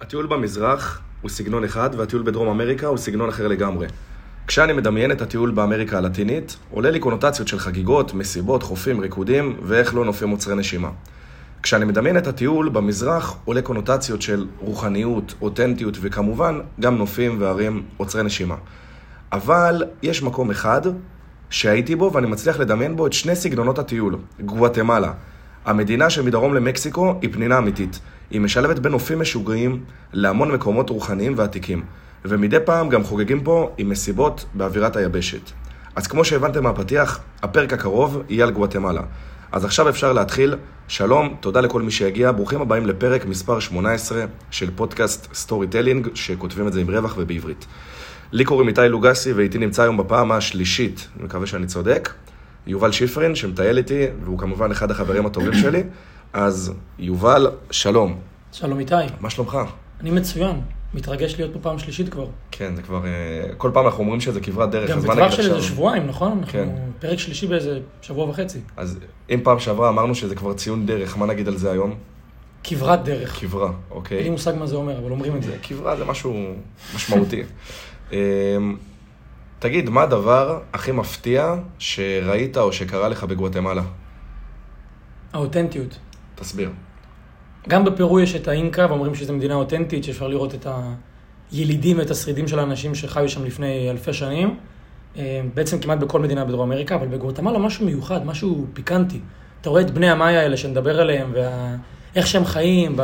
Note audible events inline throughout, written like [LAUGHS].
הטיול במזרח הוא סגנון אחד, והטיול בדרום אמריקה הוא סגנון אחר לגמרי. כשאני מדמיין את הטיול באמריקה הלטינית, עולה לי קונוטציות של חגיגות, מסיבות, חופים, ריקודים, ואיך לא נופים מוצרי נשימה. כשאני מדמיין את הטיול במזרח, עולה קונוטציות של רוחניות, אותנטיות, וכמובן, גם נופים וערים עוצרי נשימה. אבל יש מקום אחד שהייתי בו ואני מצליח לדמיין בו את שני סגנונות הטיול, גואטמלה. המדינה שמדרום למקסיקו היא פנינה אמיתית. היא משלבת בין נופים משוגעים להמון מקומות רוחניים ועתיקים. ומדי פעם גם חוגגים פה עם מסיבות באווירת היבשת. אז כמו שהבנתם מהפתיח, הפרק הקרוב יהיה על גואטמלה. אז עכשיו אפשר להתחיל. שלום, תודה לכל מי שהגיע, ברוכים הבאים לפרק מספר 18 של פודקאסט סטורי טלינג, שכותבים את זה עם רווח ובעברית. לי קוראים איתי לוגסי ואיתי נמצא היום בפעם השלישית, אני מקווה שאני צודק, יובל שיפרין שמטייל איתי, והוא כמובן אחד החברים הטובים שלי. אז יובל, שלום. שלום איתי. מה שלומך? אני מצוין. מתרגש להיות פה פעם שלישית כבר. כן, זה כבר... אה, כל פעם אנחנו אומרים שזה כברת דרך, גם אז מה בטווח של? איזה שבועיים, נכון? כן. אנחנו פרק שלישי באיזה שבוע וחצי. אז אם פעם שעברה אמרנו שזה כבר ציון דרך, מה נגיד על זה היום? כברת דרך. כברה, אין אוקיי? לי מושג מה זה אומר, אבל אומרים את זה. כברה זה משהו משמעותי. אמ, תגיד, מה הדבר הכי מפתיע שראית או שקרה לך בגואטמלה? האותנטיות. תסביר. גם בפרו יש את האינקה, ואומרים שזו מדינה אותנטית, שאפשר לראות את הילידים ואת השרידים של האנשים שחיו שם לפני אלפי שנים. אה, בעצם כמעט בכל מדינה בדרום אמריקה, אבל בגואטמלה משהו מיוחד, משהו פיקנטי. אתה רואה את בני המאיה האלה שנדבר עליהם, ואיך שהם חיים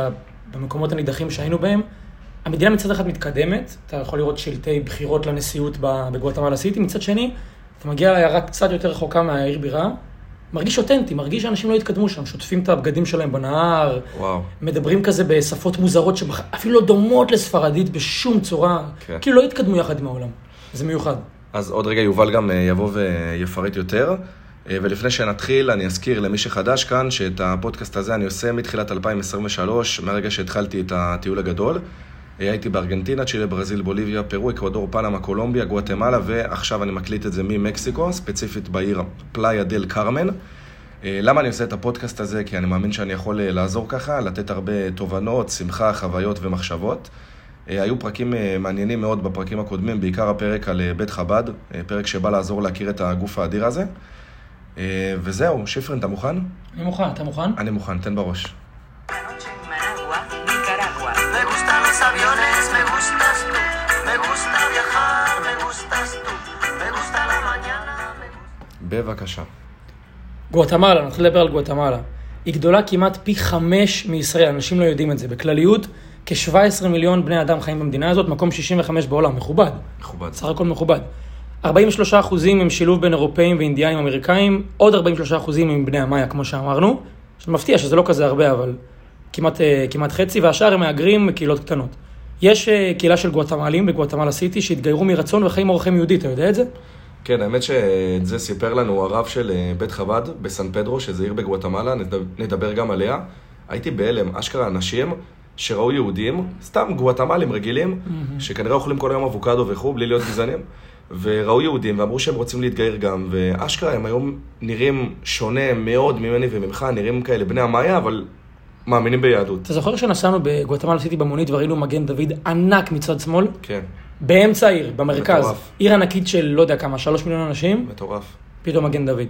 במקומות הנידחים שהיינו בהם. המדינה מצד אחד מתקדמת, אתה יכול לראות שלטי בחירות לנשיאות בגואטמלה סיטי, מצד שני, אתה מגיע לעיירה קצת יותר רחוקה מהעיר בירה, מרגיש אותנטי, מרגיש שאנשים לא התקדמו שם, שוטפים את הבגדים שלהם בנהר, וואו. מדברים כזה בשפות מוזרות שאפילו לא דומות לספרדית בשום צורה, כן. כאילו לא התקדמו יחד עם העולם. זה מיוחד. אז עוד רגע יובל גם אה, יבוא ויפרט יותר. אה, ולפני שנתחיל, אני אזכיר למי שחדש כאן, שאת הפודקאסט הזה אני עושה מתחילת 2023, מהרגע שהתחלתי את הטיול הגדול. הייתי בארגנטינה, צ'ילה, ברזיל, בוליביה, פרו, אקוודור, פנמה, קולומביה, גואטמלה, ועכשיו אני מקליט את זה ממקסיקו, ספציפית בעיר פלאיה דל קרמן. אה, למה אני עושה את הפודקאסט הזה? כי אני מאמין שאני יכול אה, לעזור ככה, לתת הרבה תובנות, שמחה, חוויות ומחשבות. אה, היו פרקים מעניינים מאוד בפרקים הקודמים, בעיקר הפרק על בית חב"ד, פרק שבא לעזור להכיר את הגוף האדיר הזה. וזהו, שיפרין, אתה מוכן? אני מוכן, אתה מוכן? אני מוכן, תן בראש. Aviones, me gustas tú. Me gusta viajar, me gustas tú. Me gusta la mañana, me gusta... בבקשה. גואטמלה, נתחיל לדבר על גואטמלה. היא גדולה כמעט פי חמש מישראל, אנשים לא יודעים את זה. בכלליות, כ-17 מיליון בני אדם חיים במדינה הזאת, מקום 65 בעולם, מכובד. מכובד. סך הכל מכובד. 43 אחוזים הם שילוב בין אירופאים ואינדיאנים אמריקאים, עוד 43 אחוזים הם בני המאיה, כמו שאמרנו. מפתיע שזה לא כזה הרבה, אבל כמעט, אה, כמעט חצי, והשאר הם מהגרים מקהילות קטנות. יש אה, קהילה של גואטמלים בגואטמלה סיטי שהתגיירו מרצון וחיים אורח חיים יהודי, אתה יודע את זה? כן, האמת שאת זה סיפר לנו הרב של אה, בית חב"ד בסן פדרו, שזה עיר בגואטמלה, נדבר, גם עליה. הייתי בהלם, אשכרה אנשים שראו יהודים, סתם גואטמלים רגילים, שכנראה אוכלים כל היום אבוקדו וכו', בלי להיות גזענים, וראו יהודים ואמרו שהם רוצים להתגייר גם, ואשכרה הם היום נראים שונה מאוד ממני וממך, נראים כאלה בני המאיה, אבל מאמינים ביהדות. אתה זוכר שנסענו בגואטמלה סיטי במונית וראינו מגן דוד ענק מצד שמאל? כן, באמצע העיר, במרכז. מטורף. עיר ענקית של לא יודע כמה, שלוש מיליון אנשים, מטורף. פתאום מגן דוד.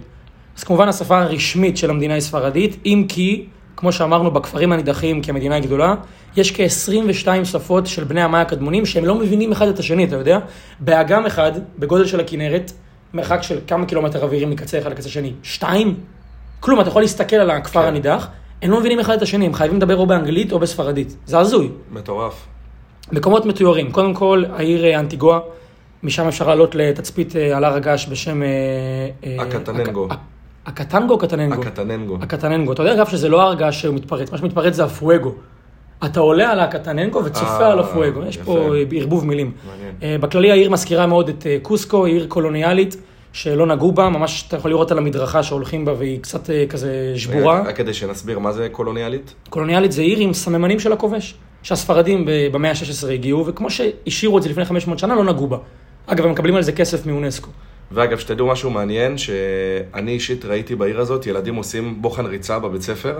אז כמובן השפה הרשמית של המדינה היא ספרדית, אם כי, כמו שאמרנו, בכפרים הנידחים, כי המדינה היא גדולה, יש כ-22 שפות של בני המאיה הקדמונים שהם לא מבינים אחד את השני, אתה יודע? באגם אחד, בגודל של הכנרת, מרחק של כמה קילומטר אווירים מקצה אחד לקצה שני, שתיים? כלום, אתה יכול להסתכל על הכפר כן. הנידח, הם לא מבינים אחד את השני, הם חייבים לדבר או באנגלית או בספרדית. זה הזוי. מטורף. מקומות מתוירים, קודם כל העיר אה, אנטיגואה, משם אפשר לעלות לתצפית אה, על הר הגעש בשם... אה, הקטננגו. הק- הקטנגו או קטננגו? הקטננגו. הקטננגו. אתה יודע אגב שזה לא הר געש שהוא מתפרץ, מה שמתפרץ זה הפואגו. אתה עולה על הקטננגו וצופה על הפואגו, יש. פה ערבוב מילים. בכללי העיר מזכירה מאוד את קוסקו, עיר קולוניאלית שלא נגעו בה, ממש אתה יכול לראות על המדרכה שהולכים בה והיא קצת אה, כזה שבורה. רק כדי שנסביר, מה זה קולוניאלית? קולוניאלית זה עיר עם סממנים של הכובש, שהספרדים במאה ה-16 הגיעו, וכמו שהשאירו את זה לפני 500 שנה, לא נגעו בה. אגב, הם מקבלים על זה כסף מאונסקו. ואגב, שתדעו משהו מעניין, שאני אישית ראיתי בעיר הזאת, ילדים עושים בוחן ריצה בבית ספר,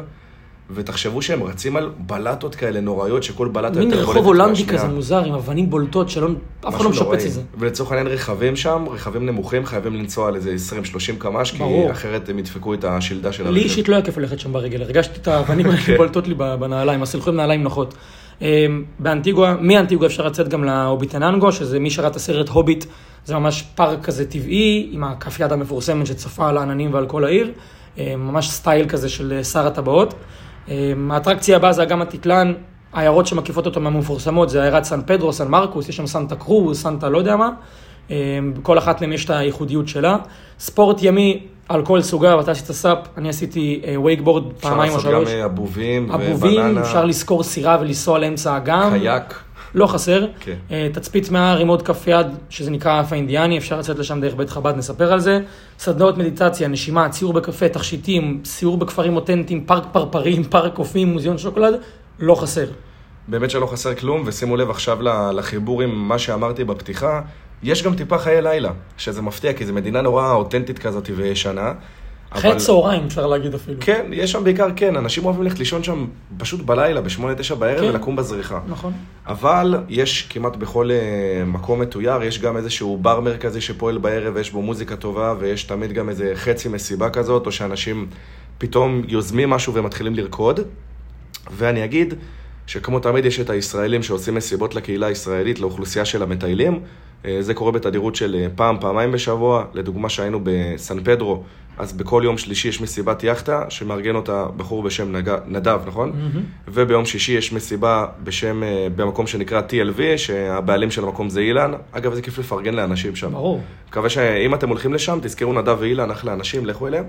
ותחשבו שהם רצים על בלטות כאלה נוראיות, שכל בלטה מין יותר רחוב בולטת הולנדי מהשנייה. כזה מוזר, עם אבנים בולטות, שלא... אף אחד לא. משפץ את זה. ולצורך העניין רכבים שם, רכבים נמוכים, חייבים לנסוע על איזה 20-30 קמ"ש, כי. אחרת הם ידפקו את השלדה של לי הרכב. אישית לא היה כיף ללכת שם ברגל, הרגשתי את האבנים האלה [LAUGHS] כן. בולטות לי בנעליים, תלכו עם נעליים נוחות. אה, באנטיגואה, מאנטיגואה אפשר לצאת גם להוביטננגו, שזה מי שראה את הסרט הוביט, זה ממש פארק כזה טבעי, עם הכף יד המפורסמת שצפה על העננים ועל כל העיר, אה, ממש סטייל כזה של אה, שר הטבעות. אה, האטרקציה הבאה זה אגם הטיטלן, העיירות שמקיפות אותו מהמפורסמות זה עיירת סן פדרו, סן מרקוס, יש שם סנטה קרוז, סנטה לא יודע מה. אה, כל אחת מהן יש את הייחודיות שלה. ספורט ימי על כל סוגיו, אתה עשית סאפ, אני עשיתי וייקבורד אפשר פעמיים או לעשות שלוש. גם אה, אבובים, אבובים, ובננה, אפשר לשכור סירה ולנסוע לאמצע האגם. קייק. לא חסר. כן. תצפית מההר עם עוד כף יד, שזה נקרא האף האינדיאני, אפשר לצאת לשם דרך בית חב"ד, נספר על זה. סדנאות מדיטציה, נשימה, ציור בקפה, תכשיטים, סיור בכפרים אותנטיים, פארק פרפרים, פארק קופים, מוזיאון שוקולד, לא חסר. באמת שלא חסר כלום, ושימו לב עכשיו לחיבור עם מה שאמרתי בפתיחה, יש גם טיפה חיי לילה, שזה מפתיע, כי זו מדינה נורא אותנטית כזאת וישנה. אחרי צהריים אפשר להגיד אפילו. כן, יש שם בעיקר, כן, אנשים אוהבים ללכת לישון שם פשוט בלילה, ב-8-9 בערב, כן. ולקום בזריחה. נכון. אבל יש כמעט בכל אה, מקום מתויר, יש גם איזשהו בר מרכזי שפועל בערב ויש בו מוזיקה טובה, ויש תמיד גם איזה חצי מסיבה כזאת, או שאנשים פתאום יוזמים משהו ומתחילים לרקוד. ואני אגיד שכמו תמיד יש את הישראלים שעושים מסיבות לקהילה הישראלית, לאוכלוסייה של המטיילים. אה, זה קורה בתדירות של אה, פעם, פעמיים בשבוע. לדוגמה, שהיינו בסן פדרו, אז בכל יום שלישי יש מסיבת יאכטה, שמארגן אותה בחור בשם נג... נדב, נכון? וביום שישי יש מסיבה בשם, אה, במקום שנקרא TLV, שהבעלים של המקום זה אילן. אגב, זה כיף לפרגן לאנשים שם. ברור. מקווה שאם אתם הולכים לשם, תזכרו נדב ואילן, אחלה אנשים, לכו אליהם.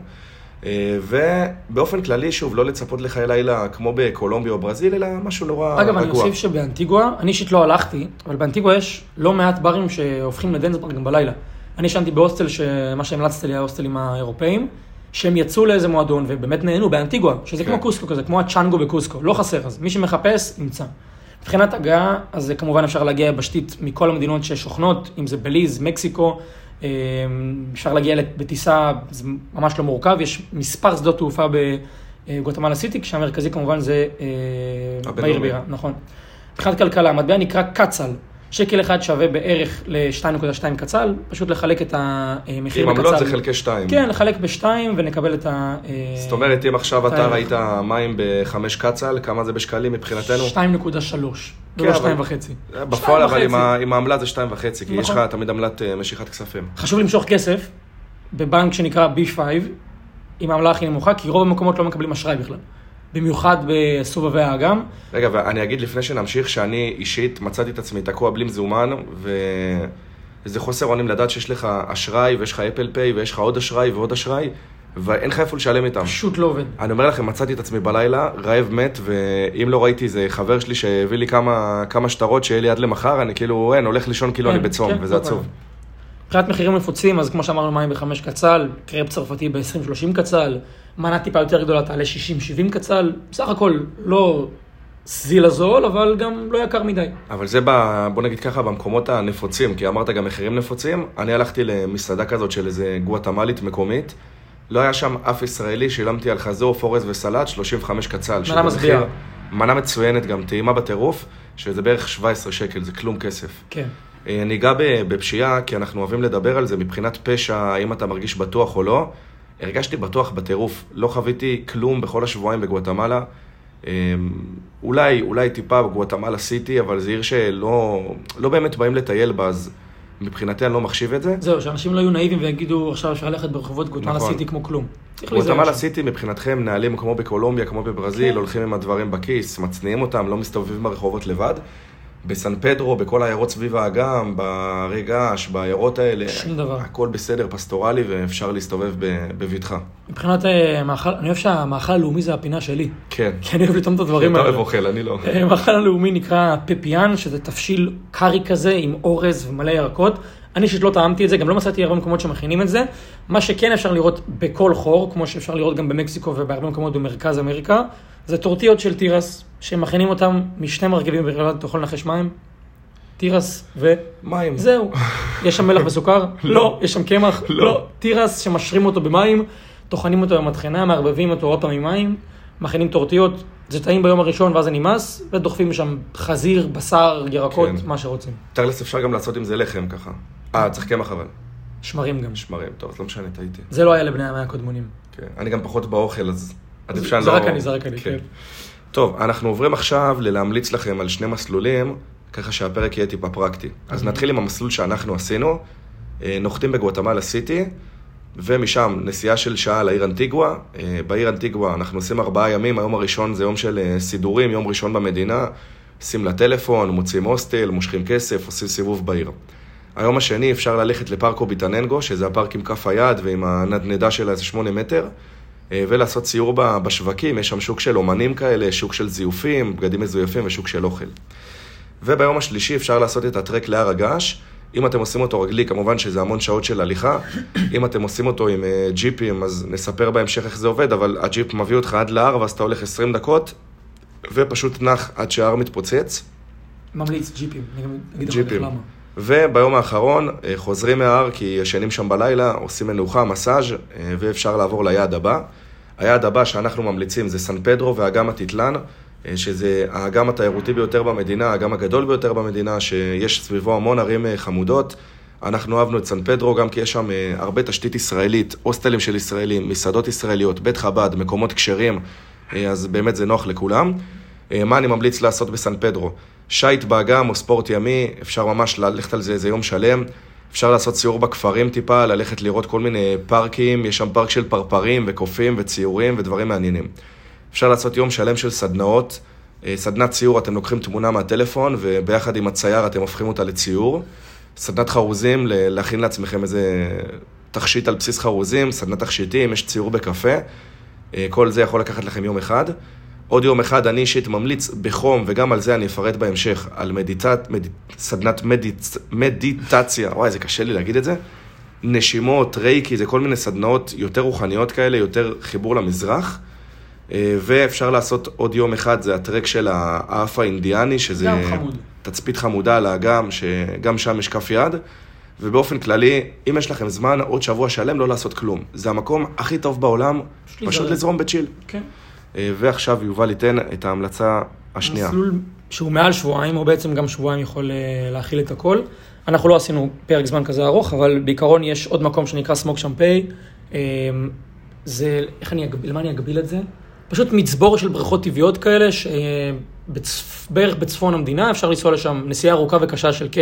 אה, ובאופן כללי, שוב, לא לצפות לחיי לילה כמו בקולומביה או ברזיל, אלא משהו נורא רגוע. אגב, אני אוסיף שבאנטיגואה, אני אישית לא הלכתי, אבל באנטיגואה יש לא מעט ברים שהופכים לדנסברג גם בלילה. אני ישנתי בהוסטל, שמה שהמלצת לי, ההוסטלים האירופאים, שהם יצאו לאיזה מועדון ובאמת נהנו באנטיגואה, שזה כן. כמו קוסקו כזה, כמו הצ'אנגו בקוסקו, לא חסר, אז מי שמחפש, ימצא. מבחינת הגעה, אז כמובן אפשר להגיע יבשתית מכל המדינות ששוכנות, אם זה בליז, מקסיקו, אפשר להגיע בטיסה, זה ממש לא מורכב, יש מספר שדות תעופה בגואטמלה סיטי, כשהמרכזי כמובן זה אה. בעיר בירה, נכון. מבחינת כלכלה, המטבע נקרא קצ"ל. שקל אחד שווה בערך ל-2.2 קצ"ל, פשוט לחלק את המחיר עם עמלות בקצ"ל. זה חלקי שתיים. כן, לחלק בשתיים ונקבל את ה... אה, זאת אומרת, אם עכשיו את אתה. ראית מים בחמש קצ"ל, כמה זה בשקלים מבחינתנו? 2.3, כן, ולא אבל- 2.5. בפועל, אבל וחצי. עם העמלה זה שתיים וחצי, כי יש לך נכון. תמיד עמלת אה, משיכת כספים. חשוב למשוך כסף בבנק שנקרא B5, עם העמלה הכי נמוכה, כי רוב המקומות לא מקבלים אשראי בכלל. במיוחד בסובבי האגם. רגע, ואני אגיד לפני שנמשיך, שאני אישית מצאתי את עצמי תקוע בלי מזומן, וזה חוסר אונים לדעת שיש לך אשראי, ויש לך אפל פיי, ויש לך עוד אשראי ועוד אשראי, ואין לך איפה לשלם איתם. פשוט לא עובד. אני אומר לכם, מצאתי את עצמי בלילה, רעב מת, ואם לא ראיתי איזה חבר שלי שהביא לי כמה, כמה שטרות שיהיה לי עד למחר, אני כאילו, אין, הולך לישון כאילו אני כן, בצום, כן, וזה לא עצוב. מבחינת מחירים נפוצים, אז כמו שאמרנו, מים בחמש קצ"ל, קרפ צרפתי ב-20-30 קצ"ל, מנה טיפה יותר גדולה תעלה 60-70 קצ"ל, בסך הכל לא זיל הזול, אבל גם לא יקר מדי. אבל זה, ב, בוא נגיד ככה, במקומות הנפוצים, כי אמרת גם מחירים נפוצים. אני הלכתי למסעדה כזאת של איזה גואטמלית מקומית, לא היה שם אף ישראלי, שילמתי על חזור, פורז וסלט, 35 קצ"ל. משביעה. מחיר- מנה מצוינת גם, טעימה בטירוף, שזה בערך 17 שקל, זה כלום כסף. כן. אה, אני אגע בפשיעה, כי אנחנו אוהבים לדבר על זה מבחינת פשע, האם אתה מרגיש בטוח או לא. הרגשתי בטוח בטירוף, לא חוויתי כלום בכל השבועיים בגואטמלה. אה, אולי, אולי טיפה בגואטמלה סיטי, אבל זו עיר שלא לא באמת באים לטייל בה, אז מבחינתי אני לא מחשיב את זה. זהו, שאנשים לא יהיו נאיבים ויגידו, עכשיו אפשר ללכת ברחובות גוטמלה נכון. סיטי כמו כלום. שם. סיטי מבחינתכם נהלים כמו בקולומביה, כמו בברזיל, כן. הולכים עם הדברים בכיס, מצניעים אותם, לא מסתובבים ברחובות לבד. בסן פדרו, בכל העיירות סביב האגם, בערי געש, בעיירות האלה, שום דבר. הכל בסדר, פסטורלי, ואפשר להסתובב בבטחה. מבחינת... אה, מאכל, אני אוהב שהמאכל הלאומי זה הפינה שלי. כן. כי אני אוהב לטעום את הדברים אתה האלה. אוהב אוכל, אני לא. אה, המאכל הלאומי נקרא פפיאן, שזה תבשיל קארי כזה עם אורז ומלא ירקות. אני אישית לא טעמתי את זה, גם לא מצאתי הרבה מקומות שמכינים את זה. מה שכן אפשר לראות בכל חור, כמו שאפשר לראות גם במקסיקו ובהרבה מקומות במרכז אמריקה, זה טורטיות של תירס, שמכינים אותם משני מרכיבים בלבד, אתה יכול לנחש מים? תירס ו... מים. זהו. [LAUGHS] יש שם מלח וסוכר? לא. יש שם קמח? לא. לא. תירס שמשרים אותו במים, טוחנים אותו במטחנה, מערבבים אותו עוד פעם עם מים, מכינים טורטיות, זה טעים ביום הראשון ואז זה נמאס, ודוחפים שם חזיר, בשר, ירקות, כן. מה שרוצים. תכלס אפשר גם לעשות עם זה לחם ככה. אה, צריך קמח אבל. שמרים גם. שמרים, טוב, אז לא משנה, טעיתי. זה לא היה לבני הימי הקודמונים. כן. אני גם פחות באוכל, אז עדיף זה- שאני זה לא... רק אני, זה רק אני, כן. טוב, אנחנו עוברים עכשיו ללהמליץ לכם על שני מסלולים, ככה שהפרק יהיה טיפה פרקטי. אז נתחיל עם המסלול שאנחנו עשינו, אה, נוחתים בגואטמלה סיטי, ומשם נסיעה של שעה לעיר אנטיגואה. אה, בעיר אנטיגואה אנחנו עושים ארבעה ימים, היום הראשון זה יום של אה, סידורים, יום ראשון במדינה, עושים לטלפון, מוצאים הוסטל, מושכים כסף, עושים סיבוב בעיר. היום השני אפשר ללכת לפארקו ביטננגו, שזה הפארק עם כף היד ועם הנדנדה שלה איזה שמונה מטר, ולעשות סיור בשווקים, יש שם שוק של אומנים כאלה, שוק של זיופים, בגדים מזויפים ושוק של אוכל. וביום השלישי אפשר לעשות את הטרק להר הגעש. אם אתם עושים אותו רגלי, כמובן שזה המון שעות של הליכה. אם אתם עושים אותו עם אה, ג'יפים, אז נספר בהמשך איך זה עובד, אבל הג'יפ מביא אותך עד להר, ואז אתה הולך 20 דקות, ופשוט נח עד שההר מתפוצץ. ממליץ ג'יפים, אני גם אגיד לך. למה. וביום האחרון אה, חוזרים מההר כי ישנים שם בלילה, עושים מנוחה, מסאז' אה, ואפשר לעבור ליעד הבא. היעד הבא שאנחנו ממליצים זה סן פדרו והאגם הטיטלן, אה, שזה האגם התיירותי ביותר במדינה, האגם הגדול ביותר במדינה, שיש סביבו המון ערים חמודות. אנחנו אהבנו את סן פדרו גם כי יש שם הרבה תשתית ישראלית, הוסטלים של ישראלים, מסעדות ישראליות, בית חב"ד, מקומות כשרים, אז באמת זה נוח לכולם. מה אני ממליץ לעשות בסן פדרו? שייט באגם או ספורט ימי, אפשר ממש ללכת על זה איזה יום שלם. אפשר לעשות סיור בכפרים טיפה, ללכת לראות כל מיני פארקים, יש שם פארק של פרפרים וקופים וציורים ודברים מעניינים. אפשר לעשות יום שלם של סדנאות. אה, סדנת ציור, אתם לוקחים תמונה מהטלפון וביחד עם הצייר אתם הופכים אותה לציור. סדנת חרוזים, להכין לעצמכם איזה תכשיט על בסיס חרוזים, סדנת תכשיטים, יש ציור בקפה. אה, כל זה יכול לקחת לכם יום אחד. עוד יום אחד אני אישית ממליץ בחום, וגם על זה אני אפרט בהמשך, על מדיטת, מד... סדנת מדיצ... מדיטציה, וואי, זה קשה לי להגיד את זה. נשימות, רייקי, זה כל מיני סדנאות יותר רוחניות כאלה, יותר חיבור למזרח. אה, ואפשר לעשות עוד יום אחד, זה הטרק של האף האינדיאני, שזה גם חמוד. תצפית חמודה על האגם, שגם שם יש כף יד. ובאופן כללי, אם יש לכם זמן, עוד שבוע שלם לא לעשות כלום. זה המקום הכי טוב בעולם, פשוט לזרום. בצ'יל. כן. אה, ועכשיו יובל ייתן את ההמלצה השנייה. מסלול שהוא מעל שבועיים, או בעצם גם שבועיים יכול אה, להכיל את הכל. אנחנו לא עשינו פרק זמן כזה ארוך, אבל בעיקרון יש עוד מקום שנקרא סמוק שמפי. אה, זה, איך אני, אגב- למה אני אגביל את זה? פשוט מצבור של בריכות טבעיות כאלה, שבערך בצפון המדינה, אפשר לנסוע לשם נסיעה ארוכה וקשה של כ...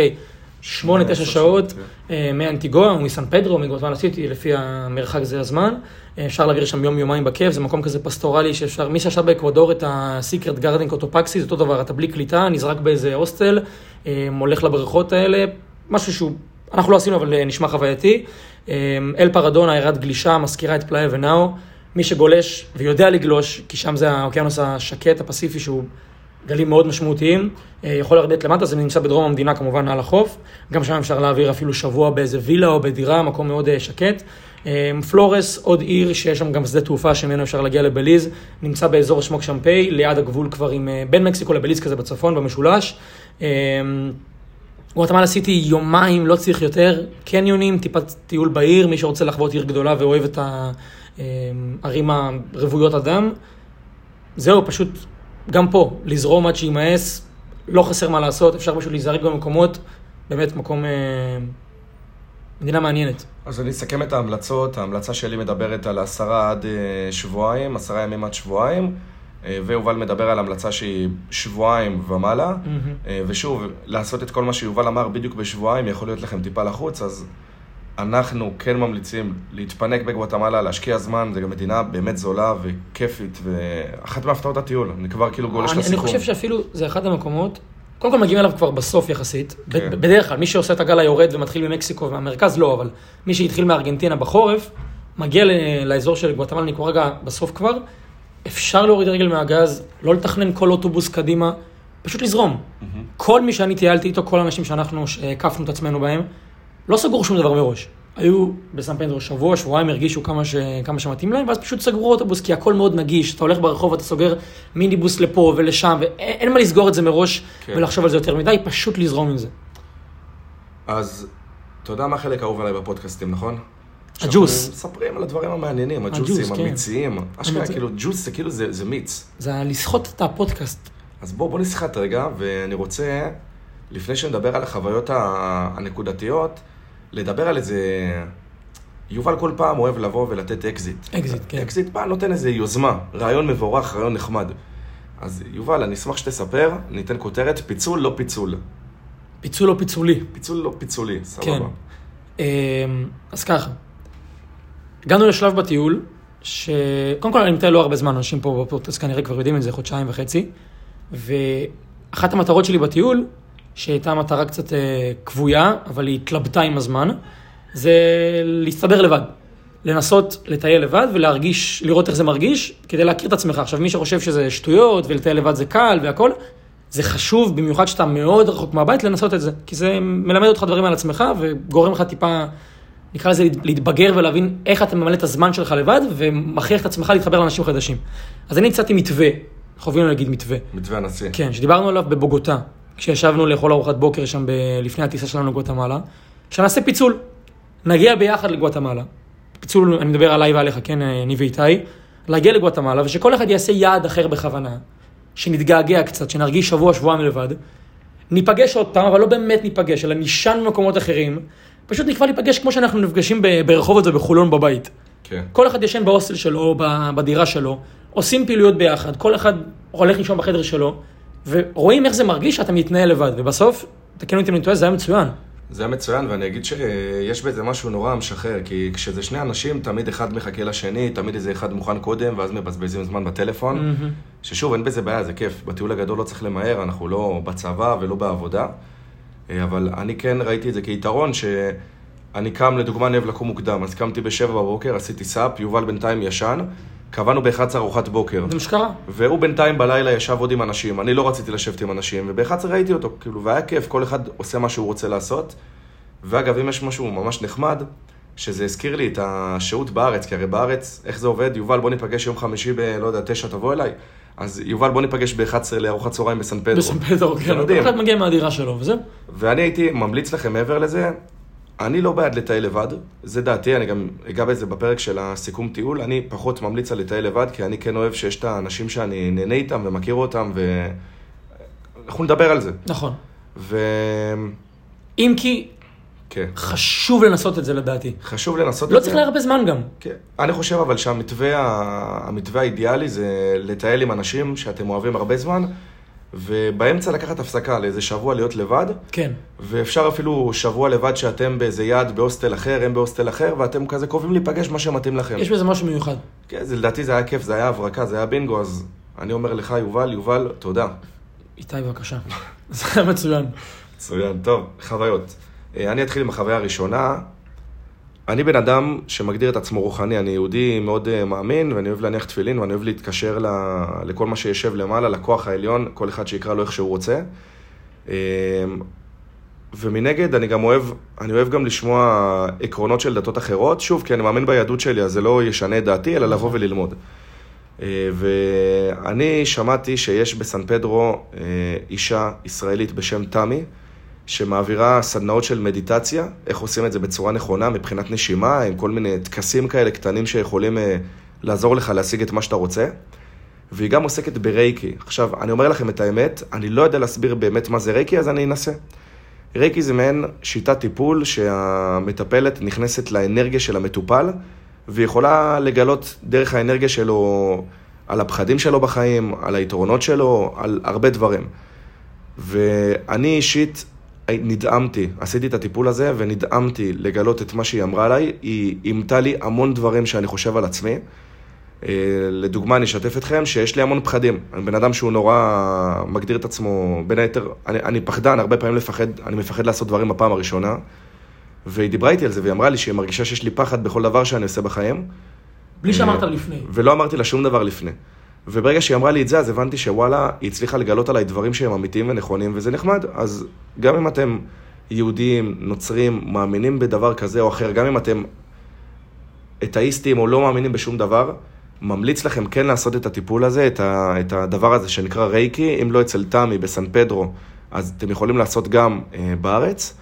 שמונה, תשע עשר שעות שעות, אה, מאנטיגואה מסן פדרו, מגואטמלה סיטי, לפי המרחק זה הזמן. אה, אפשר להעביר שם יום-יומיים בכיף, זה מקום כזה פסטורלי שאפשר, מי שישב באקוודור את ה-Secret Garden קוטופקסי, זה אותו דבר, אתה בלי קליטה, נזרק באיזה הוסטל, אה, הולך לבריכות האלה, משהו שהוא, אנחנו לא עשינו, אבל אה, נשמע חווייתי. אה, אל פרדון, עיירת גלישה, מזכירה את פלאיה ונאו. מי שגולש ויודע לגלוש, כי שם זה האוקיינוס השקט, ה-Pacific, שהוא גלים מאוד משמעותיים, אה, יכול לרדת למטה, זה נמצא בדרום המדינה כמובן על החוף, גם שם אפשר להעביר אפילו שבוע באיזה וילה או בדירה, מקום מאוד אה, שקט. אה, פלורס, עוד עיר שיש שם גם שדה תעופה שממנו אפשר להגיע לבליז, נמצא באזור שמוק שמפי, ליד הגבול כבר עם, בין מקסיקו לבליז כזה בצפון, במשולש. גואטמלה סיטי יומיים, לא צריך יותר, קניונים, טיפת טיול בעיר, מי שרוצה לחוות עיר גדולה ואוהב את הערים הרוויות אדם. זהו, פשוט גם פה, לזרום עד שימאס, לא חסר מה לעשות, אפשר פשוט להיזרק במקומות, באמת מקום, אה, מדינה מעניינת. אז אני אסכם את ההמלצות. ההמלצה שלי מדברת על עשרה עד אה, שבועיים, עשרה ימים עד שבועיים, אה, ויובל מדבר על המלצה שהיא שבועיים ומעלה. אה, ושוב, לעשות את כל מה שיובל אמר בדיוק בשבועיים יכול להיות לכם טיפה לחוץ, אז אנחנו כן ממליצים להתפנק בגואטמלה, להשקיע זמן, זו גם מדינה באמת זולה וכיפית, ואחת מהפתעות הטיול. אני כבר כאילו גולש אני, לסיכום. אני חושב שאפילו זה אחד המקומות, קודם כל מגיעים אליו כבר בסוף יחסית, כן. בדרך כלל, מי שעושה את הגל היורד ומתחיל ממקסיקו ומהמרכז, לא, אבל מי שהתחיל מארגנטינה בחורף, מגיע לאזור של גואטמלה ניקורגה בסוף כבר, אפשר להוריד רגל מהגז, לא לתכנן כל אוטובוס קדימה, פשוט לזרום. כל מי שאני טיילתי איתו, כל האנשים שאנחנו הקפנו את עצמנו בהם, לא סגרו שום דבר מראש. היו בסן פנדרו שבוע, שבועיים, הרגישו כמה, ש... כמה שמתאים להם, ואז פשוט סגרו אוטובוס, כי הכל מאוד נגיש. אתה הולך ברחוב, אתה סוגר מיניבוס לפה ולשם, ואין אין מה לסגור את זה מראש כן. ולחשוב על זה יותר מדי, פשוט לזרום עם זה. אז אתה יודע מה החלק האהוב עליי בפודקאסטים, נכון? ה-juice. מספרים על הדברים המעניינים, ה-juice, הג'וסים, כן. המיציים. אשכרה, כאילו, ג'וס זה כאילו, זה זה מיץ. זה לסחוט את הפודקאסט. אז בוא, בוא נסחט רגע, ואני רוצה, לפני שנדבר על החוויות הנקודתיות, לדבר על איזה... יובל כל פעם אוהב לבוא ולתת אקזיט. אקזיט, כן. אקזיט פעם נותן איזה יוזמה, רעיון מבורך, רעיון נחמד. אז יובל, אני אשמח שתספר, ניתן כותרת, פיצול לא פיצול. פיצול או פיצולי. פיצול לא פיצולי, כן. סבבה. אמ, אז ככה, הגענו לשלב בטיול, שקודם כל אני מתאר לא הרבה זמן, אנשים פה בפודקאסט כנראה כבר יודעים את זה, חודשיים וחצי, ואחת המטרות שלי בטיול, שהייתה מטרה קצת אה, כבויה, אבל היא התלבטה עם הזמן, זה להסתדר לבד. לנסות לטייל לבד ולהרגיש, לראות איך זה מרגיש, כדי להכיר את עצמך. עכשיו, מי שחושב שזה שטויות ולטייל לבד זה קל והכל, זה חשוב, במיוחד שאתה מאוד רחוק מהבית, לנסות את זה. כי זה מלמד אותך דברים על עצמך וגורם לך טיפה, נקרא לזה להתבגר ולהבין איך אתה ממלא את הזמן שלך לבד, ומכריח את עצמך להתחבר לאנשים חדשים. אז אני הצעתי מתווה, חווינו להגיד מתווה. מתווה הנשיא. כן, שדיברנו עליו בבוגוטה, כשישבנו לאכול ארוחת בוקר שם ב... לפני הטיסה שלנו לגואטמלה, שנעשה פיצול. נגיע ביחד לגואטמלה. פיצול, אני מדבר עליי ועליך, כן, אני ואיתי. להגיע לגואטמלה, ושכל אחד יעשה יעד אחר בכוונה. שנתגעגע קצת, שנרגיש שבוע, שבועיים לבד. ניפגש עוד פעם, אבל לא באמת ניפגש, אלא נישן במקומות אחרים. פשוט נקבע להיפגש כמו שאנחנו נפגשים ברחובות ובחולון בבית. כן. כל אחד ישן בהוסטל שלו, בדירה שלו, עושים פעילויות ביחד, כל אחד הולך לישון בחדר שלו, ורואים איך זה מרגיש שאתה מתנהל לבד, ובסוף, תקן אותי אם אני טועה, זה היה מצוין. זה היה מצוין, ואני אגיד שיש בזה משהו נורא משחרר, כי כשזה שני אנשים, תמיד אחד מחכה לשני, תמיד איזה אחד מוכן קודם, ואז מבזבזים זמן בטלפון. ששוב, אין בזה בעיה, זה כיף. בטיול הגדול לא צריך למהר, אנחנו לא בצבא ולא בעבודה. אה, אבל אני כן ראיתי את זה כיתרון, שאני קם, לדוגמה, אני אוהב לקום מוקדם, אז קמתי בשבע בבוקר, עשיתי סאפ, יובל בינתיים ישן, קבענו ב-11 ארוחת בוקר. זה מה שקרה. והוא בינתיים בלילה ישב עוד עם אנשים, אני לא רציתי לשבת עם אנשים, וב-11 ראיתי אותו, כאילו, והיה כיף, כל אחד עושה מה שהוא רוצה לעשות. ואגב, אם יש משהו ממש נחמד, שזה הזכיר לי את השהות בארץ, כי הרי בארץ, איך זה עובד? יובל, בוא ניפגש יום חמישי ב... לא יודע, תשע, תבוא אליי. אז יובל, בוא ניפגש ב-11 לארוחת צהריים בסן פדרו. בסן פדרו, כן, כל מדהים. אחד מגיע מהדירה שלו, וזהו. ואני הייתי ממליץ לכם מעבר לזה, אני לא בעד לטייל לבד, זה דעתי, אני גם אגע בזה בפרק של הסיכום טיול, אני פחות ממליץ על לטייל לבד, כי אני כן אוהב שיש את האנשים שאני נהנה איתם ומכיר אותם, ואנחנו נדבר על זה. נכון. ו... אם כי כן, חשוב לנסות את זה לדעתי. חשוב לנסות לא את זה. צריך להרבה זמן גם. כן. אני חושב אבל שהמתווה המתווה האידיאלי זה לטייל עם אנשים שאתם אוהבים הרבה זמן, ובאמצע לקחת הפסקה לאיזה שבוע להיות לבד, כן. ואפשר אפילו שבוע לבד שאתם באיזה יעד בהוסטל אחר, הם בהוסטל אחר, ואתם כזה קרובים להיפגש מה שמתאים לכם. יש בזה משהו מיוחד. כן, זה, לדעתי זה היה כיף, זה היה הברקה, זה היה בינגו, אז אני אומר לך, יובל, יובל, תודה. איתי, בבקשה. [LAUGHS] זה היה מצוין. מצוין, טוב, חוויות. אה, אני אתחיל עם החוויה הראשונה. אני בן אדם שמגדיר את עצמו רוחני, אני יהודי מאוד אה, מאמין, ואני אוהב להניח תפילין, ואני אוהב להתקשר ל... לכל מה שיושב למעלה, לכוח העליון, כל אחד שיקרא לו איך שהוא רוצה. אה, ומנגד, אני גם אוהב, אני אוהב גם לשמוע עקרונות של דתות אחרות, שוב, כי אני מאמין ביהדות שלי, אז זה לא ישנה את דעתי, אלא לבוא וללמוד. אה, ואני שמעתי שיש בסן פדרו אה, אישה ישראלית בשם תמי, שמעבירה סדנאות של מדיטציה, איך עושים את זה בצורה נכונה מבחינת נשימה, עם כל מיני טקסים כאלה קטנים שיכולים אה, לעזור לך להשיג את מה שאתה רוצה. והיא גם עוסקת ברייקי. עכשיו, אני אומר לכם את האמת, אני לא יודע להסביר באמת מה זה רייקי, אז אני אנסה. רייקי זה מעין שיטת טיפול שהמטפלת נכנסת לאנרגיה של המטופל, ויכולה לגלות דרך האנרגיה שלו על הפחדים שלו בחיים, על היתרונות שלו, על הרבה דברים. ואני אישית נדהמתי, עשיתי את הטיפול הזה ונדהמתי לגלות את מה שהיא אמרה עליי. היא אימתה לי המון דברים שאני חושב על עצמי. אה, לדוגמה, אני אשתף אתכם שיש לי המון פחדים. אני בן אדם שהוא נורא מגדיר את עצמו, בין היתר, אני, אני פחדן, הרבה פעמים לפחד, אני מפחד לעשות דברים בפעם הראשונה. והיא דיברה איתי על זה, והיא אמרה לי שהיא מרגישה שיש לי פחד בכל דבר שאני עושה בחיים. בלי שאמרת לפני. ולא אמרתי לה שום דבר לפני. וברגע שהיא אמרה לי את זה, אז הבנתי שוואלה, היא הצליחה לגלות עליי דברים שהם אמיתיים ונכונים, וזה נחמד. אז גם אם אתם יהודים, נוצרים, מאמינים בדבר כזה או אחר, גם אם אתם אתאיסטים או לא מאמינים בשום דבר, ממליץ לכם כן לעשות את הטיפול הזה, את, ה, את הדבר הזה שנקרא רייקי, אם לא אצל תמי בסן פדרו, אז אתם יכולים לעשות גם אה, בארץ.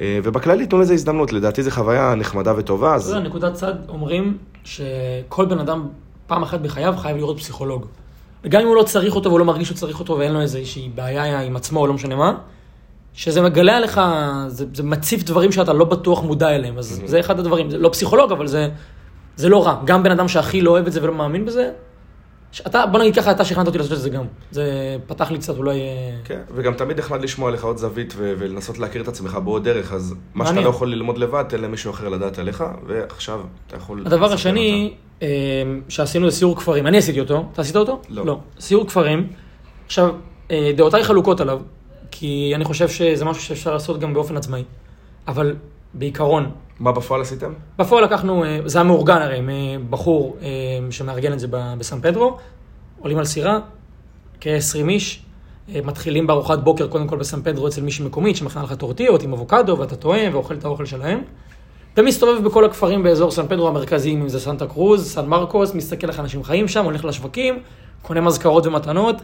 אה, ובכללי תנו לזה הזדמנות, לדעתי זו חוויה נחמדה וטובה, אז יודע, נקודת צד, אומרים שכל בן אדם פעם אחת בחייו חייב לראות פסיכולוג. וגם אם הוא לא צריך אותו והוא לא מרגיש שהוא צריך אותו ואין לו איזושהי בעיה עם עצמו או לא משנה מה, שזה מגלה עליך, זה, זה מציף דברים שאתה לא בטוח מודע אליהם. אז זה אחד הדברים, זה לא פסיכולוג, אבל זה, זה לא רע. גם בן אדם שהכי לא אוהב את זה ולא מאמין בזה, אתה, בוא נגיד ככה, אתה שכנעת אותי לעשות את זה גם. זה פתח לי קצת אולי... אה, כן, וגם תמיד נחמד לשמוע לך עוד זווית ו- ולנסות להכיר את עצמך בעוד דרך, אז מה שאתה. לא יכול ללמוד לבד, תן למישהו אחר לדעת עליך, ועכשיו אתה יכול... הדבר השני אה, שעשינו זה סיור כפרים, אני עשיתי אותו, אתה עשית אותו? לא. לא. סיור כפרים, עכשיו, אה, דעותיי חלוקות עליו, כי אני חושב שזה משהו שאפשר לעשות גם באופן עצמאי, אבל בעיקרון. מה בפועל עשיתם? בפועל לקחנו, אה, זה היה מאורגן הרי, מבחור אה, שמארגן את זה בסן פדרו, עולים על סירה, כ-20 איש, מתחילים בארוחת בוקר קודם כל בסן פדרו אצל מישהי מקומית שמכנה לך טורטיות עם אבוקדו ואתה טועם ואוכל את האוכל שלהם. ומסתובב בכל הכפרים באזור סן פדרו המרכזיים, אם זה סנטה קרוז, סן מרקוס, מסתכל איך אנשים חיים שם, הולך לשווקים, קונה מזכרות ומתנות,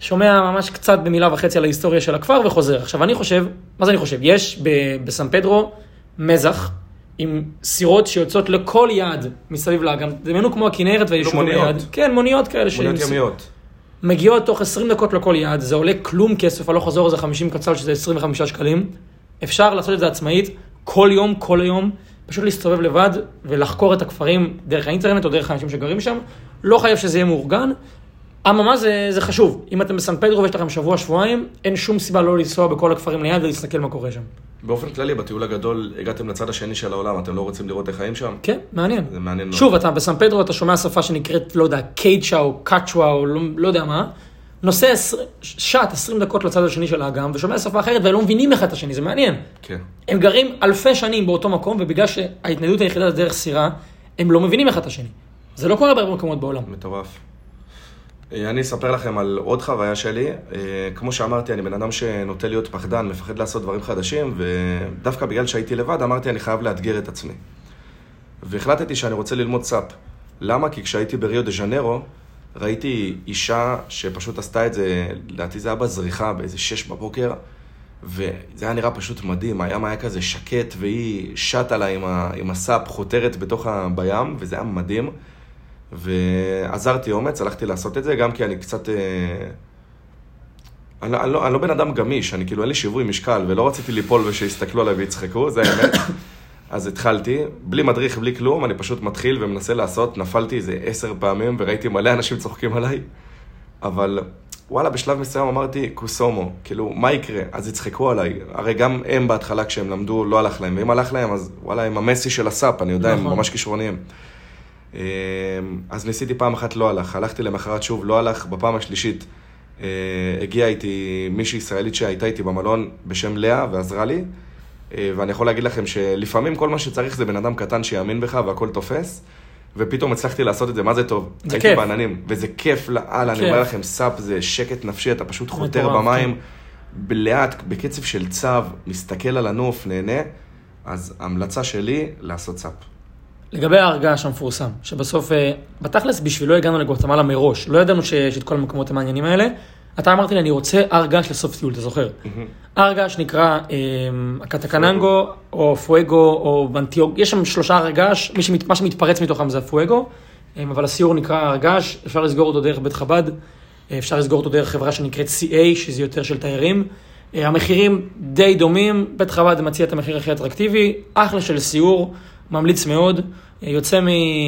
שומע ממש קצת במילה וחצי על ההיסטוריה של הכפר וחוזר. עכשיו אני חושב, מה זה אני חושב? יש ב- בסן פדרו מזח עם סירות שיוצאות לכל יעד מסביב לאגם, דמיינו כמו הכנרת לא, מוניות. ליד. כן, מוניות כאלה. מוניות שעם- ימיות. מגיעות תוך 20 דקות לכל יעד, זה עולה כלום כסף, הלוך חזור זה 50 קצ"ל שזה 25 שקלים. אפשר לעשות את זה עצמאית, כל יום, כל היום, פשוט להסתובב לבד ולחקור את הכפרים דרך האינטרנט או דרך האנשים שגרים שם. לא חייב שזה יהיה מאורגן. אממה זה, זה חשוב, אם אתם בסן פדרו ויש לכם שבוע, שבועיים, אין שום סיבה לא לנסוע בכל הכפרים ליד ולהסתכל מה קורה שם. באופן כללי, בטיול הגדול, הגעתם לצד השני של העולם, אתם לא רוצים לראות איך חיים שם? כן, מעניין. זה מעניין מאוד. שוב, אתה בסן פדרו, אתה שומע שפה שנקראת, לא יודע, קייצ'ה או קאצ'ווה או לא, לא יודע מה, נוסע שעת, 20 דקות לצד השני של האגם, ושומע שפה אחרת והם לא מבינים אחד את השני, זה מעניין. כן. הם גרים אלפי שנים באותו מקום, ובגלל שההתניידות היחידה זה דרך סירה, הם לא מבינים אחד את השני. זה לא קורה בהרבה מקומות בעולם. מטורף. אה, אני אספר לכם על עוד חוויה שלי. אה, כמו שאמרתי, אני בן אדם שנוטה להיות פחדן, מפחד לעשות דברים חדשים, ודווקא בגלל שהייתי לבד, אמרתי, אני חייב לאתגר את עצמי. והחלטתי שאני רוצה ללמוד סאפ. למה? כי כשהייתי בריו דה ז'נרו, ראיתי אישה שפשוט עשתה את זה, לדעתי זה היה בזריחה, באיזה שש בבוקר, וזה היה נראה פשוט מדהים, הים היה כזה שקט, והיא שטה לה עם, ה, עם הסאפ, חותרת בתוך ה... בים, וזה היה מדהים. ועזרתי אומץ, הלכתי לעשות את זה, גם כי אני קצת... אה, אני, לא- אני, לא, אני לא בן אדם גמיש, אני כאילו אין לי שיווי משקל, ולא רציתי ליפול ושיסתכלו עליי ויצחקו, זה האמת. אז התחלתי, בלי מדריך, בלי כלום, אני פשוט מתחיל ומנסה לעשות, נפלתי איזה עשר פעמים וראיתי מלא אנשים צוחקים עליי, אבל וואלה, בשלב מסוים אמרתי, קוסומו, כאילו, מה יקרה? אז יצחקו עליי. הרי גם הם בהתחלה כשהם למדו, לא הלך להם, ואם הלך להם, אז וואלה, הם המסי של הסאפ, אני יודע, הם נכון. ממש כישרוניים. אמ, אז ניסיתי פעם אחת, לא הלך. הלכתי למחרת שוב, לא הלך. בפעם השלישית אה, הגיעה איתי מישהי ישראלית שהייתה איתי במלון בשם לאה ועזרה לי. אה, ואני יכול להגיד לכם שלפעמים כל מה שצריך זה בן אדם קטן שיאמין בך והכל תופס. ופתאום הצלחתי לעשות את זה, מה זה טוב? זה הייתי כיף. בעננים, וזה כיף לאללה, אני. אומר לכם, סאפ זה שקט נפשי, אתה פשוט חותר במים, לאט, בקצב של צב, מסתכל על הנוף, נהנה. אז ההמלצה שלי, לעשות סאפ. לגבי ההר געש המפורסם, שבסוף, אה, בתכלס בשבילו הגענו לגואטמלה מראש, לא ידענו שיש את כל המקומות המעניינים האלה. אתה אמרת לי, אני רוצה הר געש לסוף טיול, אתה זוכר? הר געש נקרא אה, הקטקננגו, או פואגו, או בנטיוג, יש שם שלושה הר געש, מה שמתפרץ מתוכם זה הפואגו, אה, אבל הסיור נקרא הר געש, אפשר לסגור אותו דרך בית חב"ד, אה, אפשר לסגור אותו דרך חברה שנקראת CA, שזה יותר של תיירים. אה, המחירים די דומים, בית חב"ד מציע את המחיר הכי אטרקטיבי, אחלה של סיור, ממליץ מאוד. אה, יוצא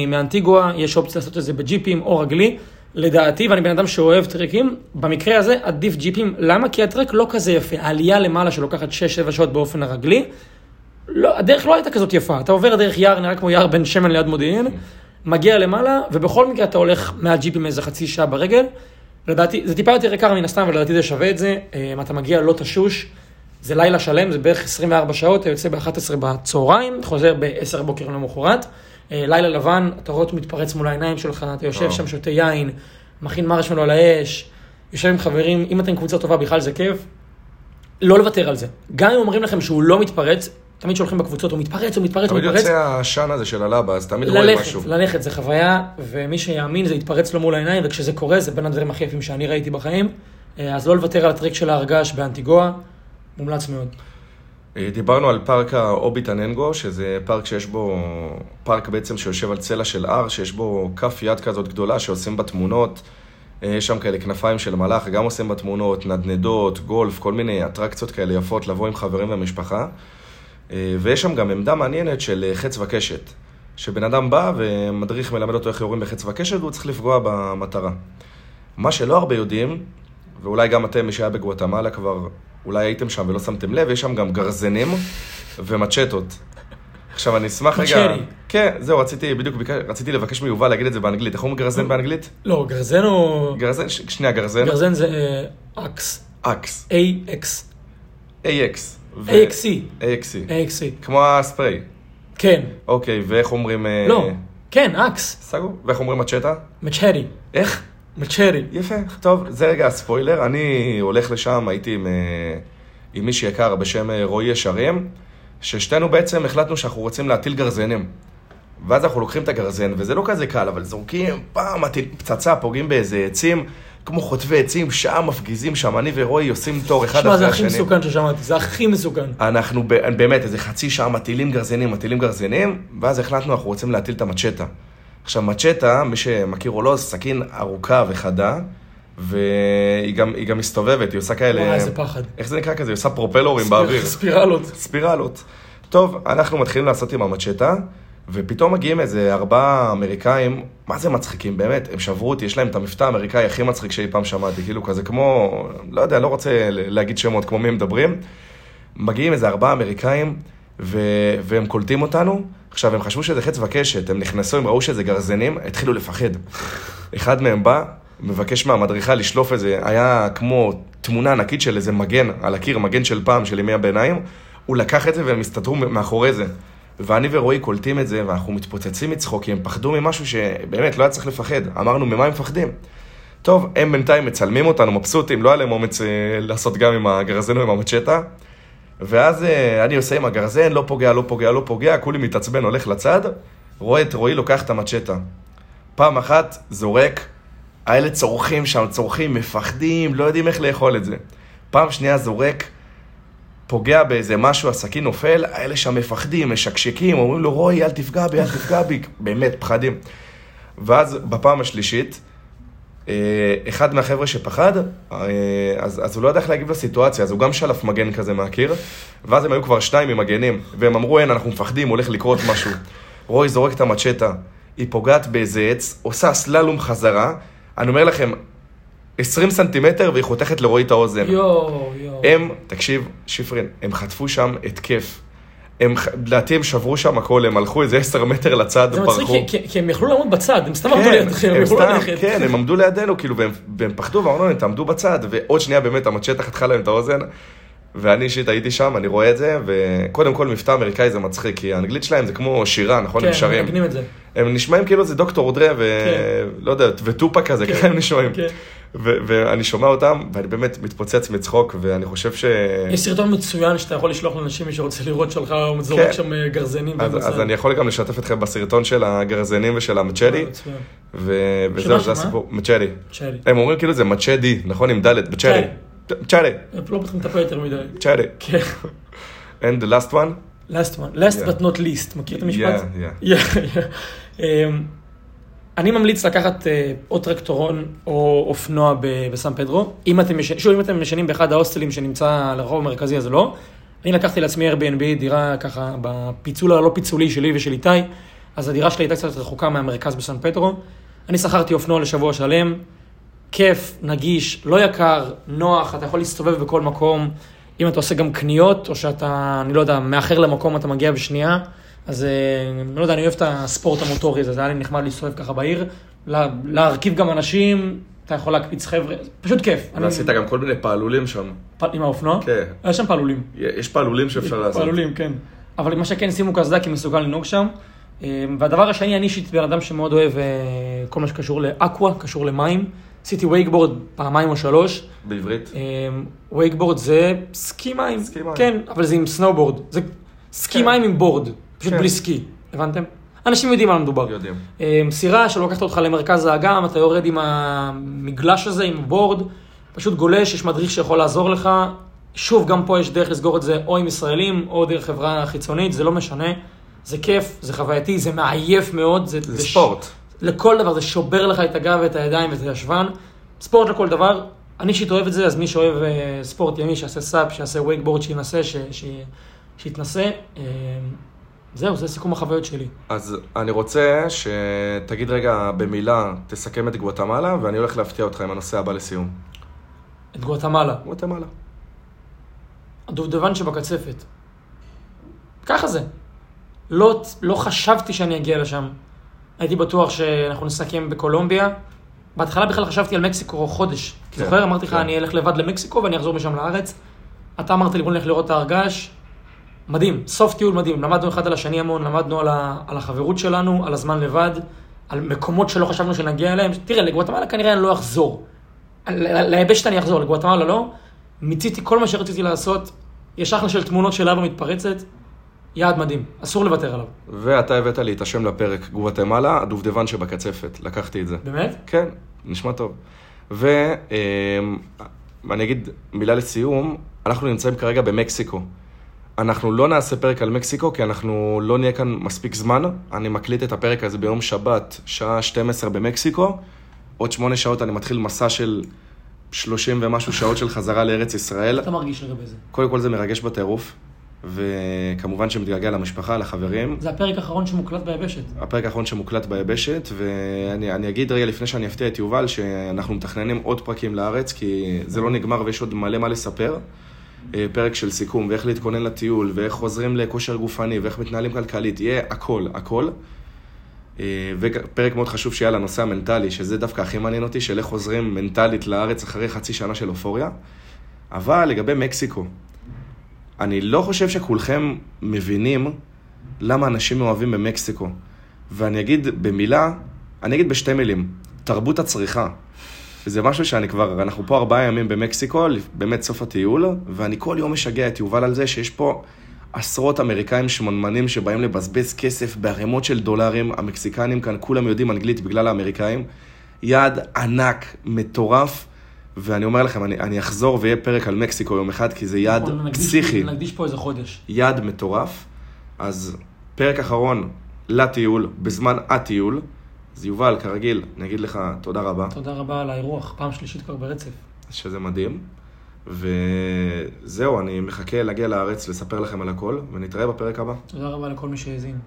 מאנטיגואה, יש אופציה לעשות את זה בג'יפים או רגלי. לדעתי, ואני בן אדם שאוהב טרקים, במקרה הזה עדיף ג'יפים. למה? כי הטרק לא כזה יפה. העלייה למעלה שלוקחת 6-7 שעות באופן הרגלי, לא, הדרך לא הייתה כזאת יפה. אתה עובר דרך יער, נראה כמו יער בן שמן ליד מודיעין, מגיע למעלה, ובכל מקרה אתה הולך מהג'יפים איזה חצי שעה ברגל. לדעתי, זה טיפה יותר יקר מן הסתם, אבל לדעתי זה שווה את זה. אה, אתה מגיע לא תשוש, זה לילה שלם, זה בערך 24 שעות, אתה יוצא ב-11 בצהריים, חוזר ב-10 בבוקר למחרת. אה, לילה לבן, אתה רואה אותו מתפרץ מול העיניים שלך, אתה יושב. שם, שותה יין, מכין מרשמלו על האש, יושב עם חברים, אם אתם קבוצה טובה בכלל זה כיף. לא לוותר על זה. גם אם אומרים לכם שהוא לא מתפרץ, תמיד שולחים בקבוצות, הוא מתפרץ, הוא מתפרץ, הוא תמיד מתפרץ. יוצא העשן הזה של הלבה, אז תמיד רואים ללכת, משהו. ללכת, זה חוויה, ומי שיאמין זה יתפרץ לו מול העיניים, וכשזה קורה זה בין הדברים הכי יפים שאני ראיתי בחיים. אה, אז לא לוותר על הטריק של ההרגש באנטיגואה, מומלץ מאוד. אה, דיברנו על פארק האוביטננגו, שזה פארק שיש בו, פארק בעצם שיושב על צלע של הר, שיש בו כף יד כזאת גדולה שעושים בה תמונות. אה, יש שם כאלה כנפיים של מלאך, גם עושים בה תמונות, נדנדות, גולף, כל מיני אטרקציות כאלה יפות לבוא עם חברים ומשפחה. אה, ויש שם גם עמדה מעניינת של חץ וקשת. שבן אדם בא ומדריך מלמד אותו איך יורים בחץ וקשת והוא צריך לפגוע במטרה. מה שלא הרבה יודעים, ואולי גם אתם, מי שהיה בגואטמלה כבר, אולי הייתם שם ולא שמתם לב, יש שם גם גרזנים ומצ'טות. עכשיו אני אשמח רגע... מצ'טי. כן, זהו, רציתי, בדיוק ביקש, רציתי לבקש מיובל להגיד את זה באנגלית. איך אומרים גרזן באנגלית? לא, גרזן או... גרזן, ש- שנייה, גרזן. גרזן זה אה, אקס. אקס. AX. AX. ו- AXC. AXC. AXC. כמו הספריי. כן. אוקיי, ואיך אומרים... אה, לא. כן, axe. סגור. ואיך אומרים מצ'טה? מצ'רי. איך? מצ'רי. יפה, טוב, זה רגע הספוילר. אני הולך לשם, הייתי עם, אה, עם מישהי יקר בשם אה, רועי ישרים, ששתינו בעצם החלטנו שאנחנו רוצים להטיל גרזנים. ואז אנחנו לוקחים את הגרזן, וזה לא כזה קל, אבל זורקים, פעם מטיל פצצה, פוגעים באיזה עצים, כמו חוטבי עצים, שעה מפגיזים שם, אני ורועי עושים תור אחד שמע, אחרי זה השני. הכי מסוכן ששמעתי, זה הכי מסוכן. אנחנו באמת איזה חצי שעה מטילים גרזנים, מטילים גרזנים, ואז החלטנו, אנחנו רוצים להטיל את המצ'טה. עכשיו, מצ'טה, מי שמכיר או לא, זה סכין ארוכה וחדה, והיא גם, גם מסתובבת, היא עושה כאלה... וואי, איזה פחד. איך זה נקרא כזה? היא עושה פרופלורים באוויר. ספירלות. ספירלות. טוב, אנחנו מתחילים לעשות עם המצ'טה, ופתאום מגיעים איזה ארבעה אמריקאים, מה זה מצחיקים, באמת, הם שברו אותי, יש להם את המבטא האמריקאי הכי מצחיק שאי פעם שמעתי, כאילו כזה כמו, לא יודע, לא רוצה להגיד שמות כמו מי מדברים. מגיעים איזה ארבעה אמריקאים, ו... והם קולטים אותנו. עכשיו, הם חשבו שזה חץ וקשת, הם נכנסו, הם ראו שזה גרזנים, התחילו לפחד. אחד מהם בא, מבקש מהמדריכה לשלוף איזה, היה כמו תמונה ענקית של איזה מגן על הקיר, מגן של פעם, של ימי הביניים. הוא לקח את זה והם הסתתרו מאחורי זה. ואני ורועי קולטים את זה, ואנחנו מתפוצצים מצחוק, כי הם פחדו ממשהו שבאמת לא היה צריך לפחד. אמרנו, ממה הם מפחדים? טוב, הם בינתיים מצלמים אותנו, מבסוטים, לא היה להם אומץ אה, לעשות גם עם הגרזן עם המצ'טה. ואז אה, אני עושה עם הגרזן, לא פוגע, לא פוגע, לא פוגע, כולי מתעצבן, הולך לצד, רואה את רועי לוקח את המצ'טה. פעם אחת, זורק, האלה צורכים שם, צורכים, מפחדים, לא יודעים איך לאכול את זה. פעם שנייה זורק, פוגע באיזה משהו, הסכין נופל, האלה שם מפחדים, משקשקים, אומרים לו, רועי, אל תפגע בי, אל תפגע בי, באמת, פחדים. ואז בפעם השלישית, אחד מהחבר'ה שפחד, אה, אז, אז הוא לא ידע איך להגיב לסיטואציה, אז הוא גם שלף מגן כזה מהקיר, ואז הם היו כבר שניים עם מגנים, והם אמרו, אין, אנחנו מפחדים, הולך לקרות משהו. רוי זורק את המצ'טה, היא פוגעת באיזה עץ, עושה סללום חזרה, אני אומר לכם, 20 סנטימטר והיא חותכת לרועי את האוזן. יואו, יואו. הם, תקשיב, שפרין, הם חטפו שם התקף. הם, לדעתי הם שברו שם הכל, הם הלכו איזה 10 מטר לצד זה וברחו. מצחיק, כי- כי- הם יכלו לעמוד בצד, הם סתם עמדו כן, לידכם, הם הם יכלו ללכת. כן, הם עמדו לידינו, כאילו, והם, והם פחדו, ואמרנו להם, תעמדו בצד, ועוד שנייה באמת המצ'טה חתכה להם את האוזן, ואני אישית הייתי שם, אני רואה את זה, וקודם כל מבטא אמריקאי זה מצחיק, כי האנגלית שלהם זה כמו שירה, נכון? כן, הם שרים. מנגנים את זה. הם נשמעים כאילו זה דוקטור דרה, ולא יודע, וטופה כזה, כן, ככה הם נשמעים. כן. ו- ואני שומע אותם, ואני באמת מתפוצץ מצחוק, ואני חושב ש... יש סרטון מצוין שאתה יכול לשלוח לאנשים, מי שרוצה לראות שלך, הוא זורק כן. שם אה, גרזנים. אז. אז אני יכול גם לשתף אתכם בסרטון של הגרזנים ושל המצ'די, מצוין. ו- וזהו, זה? הסיפור, מצ'די. הם אומרים כאילו זה מצ'די, נכון? עם ד' מצ'די. מצ'די, לא פותחים את הפה יותר מדי. מצ'די. כן. [LAUGHS] And the last one? last one, last Yeah. but not least, מכיר את המשפט? Yeah, Yeah, yeah. [LAUGHS] אמ, אני ממליץ לקחת אה, או טרקטורון או אופנוע בסן פדרו. אם אתם ישנים, שוב, אם אתם ישנים באחד ההוסטלים שנמצא לרחוב המרכזי, אז לא. אני לקחתי לעצמי Airbnb, דירה ככה בפיצול הלא פיצולי שלי ושל איתי, אז הדירה שלי הייתה קצת רחוקה מהמרכז בסן פדרו. אני שכרתי אופנוע לשבוע שלם, כיף, נגיש, לא יקר, נוח, אתה יכול להסתובב בכל מקום. אם אתה עושה גם קניות, או שאתה, אני לא יודע, מאחר למקום, אתה מגיע בשנייה, אז אה, אני לא יודע, אני אוהב את הספורט המוטורי הזה, זה היה לי נחמד להסתובב ככה בעיר, לה- להרכיב גם אנשים, אתה יכול להקפיץ חבר'ה, פשוט כיף. אני- ועשית גם כל מיני פעלולים שם. פ- עם האופנוע? כן. היה שם פעלולים. יש פעלולים שאפשר לעשות. פעלולים, כן. אבל מה שכן, שימו קסדה כי מסוגל לנהוג שם. אה, והדבר השני, אני אישית בן אדם שמאוד אוהב אה, כל מה שקשור לאקווה, קשור למים. עשיתי וייקבורד פעמיים או שלוש. בעברית? וייקבורד זה סקי מים. סקי מים. כן, אבל זה עם סנובורד. זה סקי כן. מים עם board, פשוט כן. בלי סקי. הבנתם? אנשים יודעים על מה מדובר. יודעים. אה, סירה שלוקחת אותך למרכז האגם, אתה יורד עם המגלש הזה, עם ה-board, פשוט גולש, יש מדריך שיכול לעזור לך, שוב, גם פה יש דרך לסגור את זה או עם ישראלים או דרך חברה חיצונית, זה לא משנה. זה כיף, זה חווייתי, זה מעייף מאוד. זה, זה ש- ספורט. לכל דבר, זה שובר לך את הגב ואת הידיים ואת הישבן. ספורט לכל דבר. אני אישית אוהב את זה, אז מי שאוהב אה, ספורט ימי, שיעשה סאפ, שיעשה וייקבורד, שינסה, ש- ש- שיתנסה. זהו, זה סיכום החוויות שלי. אז אני רוצה שתגיד רגע במילה, תסכם את גואטמלה, ואני הולך להפתיע אותך עם הנושא הבא לסיום. את גואטמלה, גואטמלה. הדובדבן שבקצפת. ככה זה. לא, לא חשבתי שאני אגיע לשם. הייתי בטוח שאנחנו נסכם בקולומביה. בהתחלה בכלל חשבתי על מקסיקו חודש. כן, זוכר? אמרתי לך, כן. אני אלך לבד למקסיקו ואני אחזור משם לארץ. אתה אמרת לי, בוא נלך לראות את ההר געש. מדהים, סוף טיול מדהים. למדנו אחד על השני המון, למדנו על, ה, על החברות שלנו, על הזמן לבד, על מקומות שלא חשבנו שנגיע אליהם. תראה, לגואטמלה כנראה אני לא אחזור. ליבשת אני אחזור, לגואטמלה לא. מיציתי כל מה שרציתי לעשות. יש אחלה של תמונות של אבא מתפרצת. יעד מדהים, אסור לוותר עליו. ואתה הבאת לי את השם לפרק, גואטמלה, הדובדבן שבקצפת. לקחתי את זה. באמת? כן, נשמע טוב. ואני אגיד מילה לסיום, אנחנו נמצאים כרגע במקסיקו. אנחנו לא נעשה פרק על מקסיקו, כי אנחנו לא נהיה כאן מספיק זמן. אני מקליט את הפרק הזה ביום שבת, שעה 12 במקסיקו. עוד שמונה שעות אני מתחיל מסע של 30 ומשהו שעות של חזרה לארץ ישראל. אתה מרגיש לגבי זה? קודם כל זה מרגש בטירוף, וכמובן שמתגעגע למשפחה, לחברים. זה הפרק האחרון שמוקלט ביבשת. הפרק האחרון שמוקלט ביבשת, ואני אני אגיד רגע לפני שאני אפתיע את יובל, שאנחנו מתכננים עוד פרקים לארץ, כי זה לא נגמר ויש עוד מלא מה לספר. אה, פרק של סיכום, ואיך להתכונן לטיול, ואיך חוזרים לכושר גופני, ואיך מתנהלים כלכלית, יהיה הכל, הכל. אה, ופרק מאוד חשוב שיהיה על הנושא המנטלי, שזה דווקא הכי מעניין אותי, של איך חוזרים מנטלית לארץ אחרי חצי שנה של אופוריה. אבל לגבי מקסיקו, אני לא חושב שכולכם מבינים למה אנשים מאוהבים במקסיקו. ואני אגיד במילה, אני אגיד בשתי מילים, תרבות הצריכה. זה משהו שאני כבר, אנחנו פה ארבעה ימים במקסיקו, באמת סוף הטיול, ואני כל יום משגע את יובל על זה שיש פה עשרות אמריקאים שמנמנים שבאים לבזבז כסף בערימות של דולרים, המקסיקנים כאן כולם יודעים אנגלית בגלל האמריקאים. יעד ענק, מטורף, ואני אומר לכם, אני, אני אחזור ויהיה פרק על מקסיקו יום אחד, כי זה יעד בוא נקדיש- פסיכי. נקדיש פה איזה חודש. יעד מטורף. אז פרק אחרון לטיול, בזמן הטיול. אז יובל, כרגיל, אני אגיד לך תודה רבה, תודה רבה על האירוח, פעם שלישית כבר ברצף. שזה מדהים. וזהו, אני מחכה להגיע לארץ, לספר לכם על הכל, ונתראה בפרק הבא. תודה רבה לכל מי שהאזין.